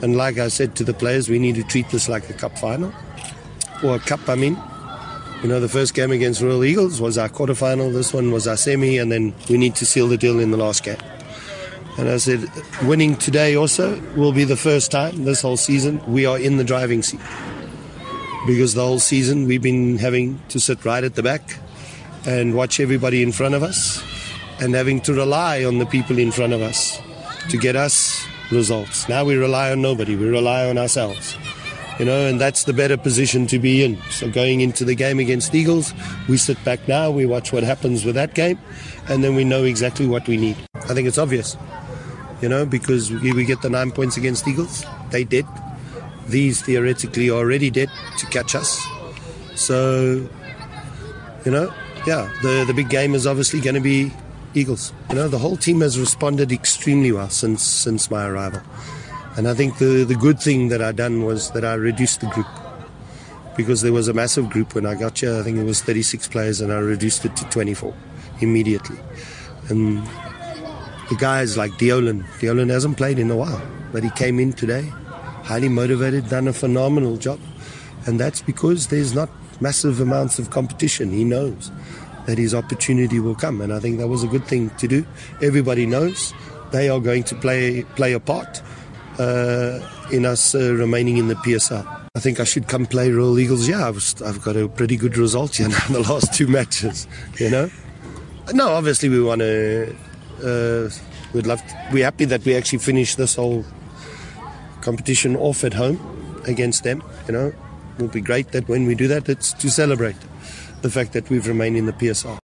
And like I said to the players, we need to treat this like a cup final or a cup, I mean. You know, the first game against Royal Eagles was our quarterfinal, this one was our semi, and then we need to seal the deal in the last game. And I said, winning today also will be the first time this whole season we are in the driving seat. Because the whole season we've been having to sit right at the back and watch everybody in front of us and having to rely on the people in front of us to get us results. Now we rely on nobody, we rely on ourselves. You know, and that's the better position to be in. So going into the game against Eagles, we sit back now, we watch what happens with that game, and then we know exactly what we need. I think it's obvious, you know, because we, get the nine points against Eagles, they did. These theoretically already dead to catch us. So, you know, yeah, the, the big game is obviously going to be Eagles. You know, the whole team has responded extremely well since since my arrival. And I think the, the good thing that I done was that I reduced the group because there was a massive group when I got here. I think it was 36 players, and I reduced it to 24 immediately. And the guys like Deolin, Deolin hasn't played in a while, but he came in today, highly motivated, done a phenomenal job. And that's because there's not massive amounts of competition. He knows that his opportunity will come, and I think that was a good thing to do. Everybody knows they are going to play play a part uh, in us uh, remaining in the PSL. I think I should come play Royal Eagles. Yeah, I've, I've got a pretty good result here now in the last two matches. You know, no, obviously we want to. Uh, we'd love. To, we're happy that we actually finished this whole competition off at home against them. You know, it would be great that when we do that, it's to celebrate the fact that we've remained in the PSL.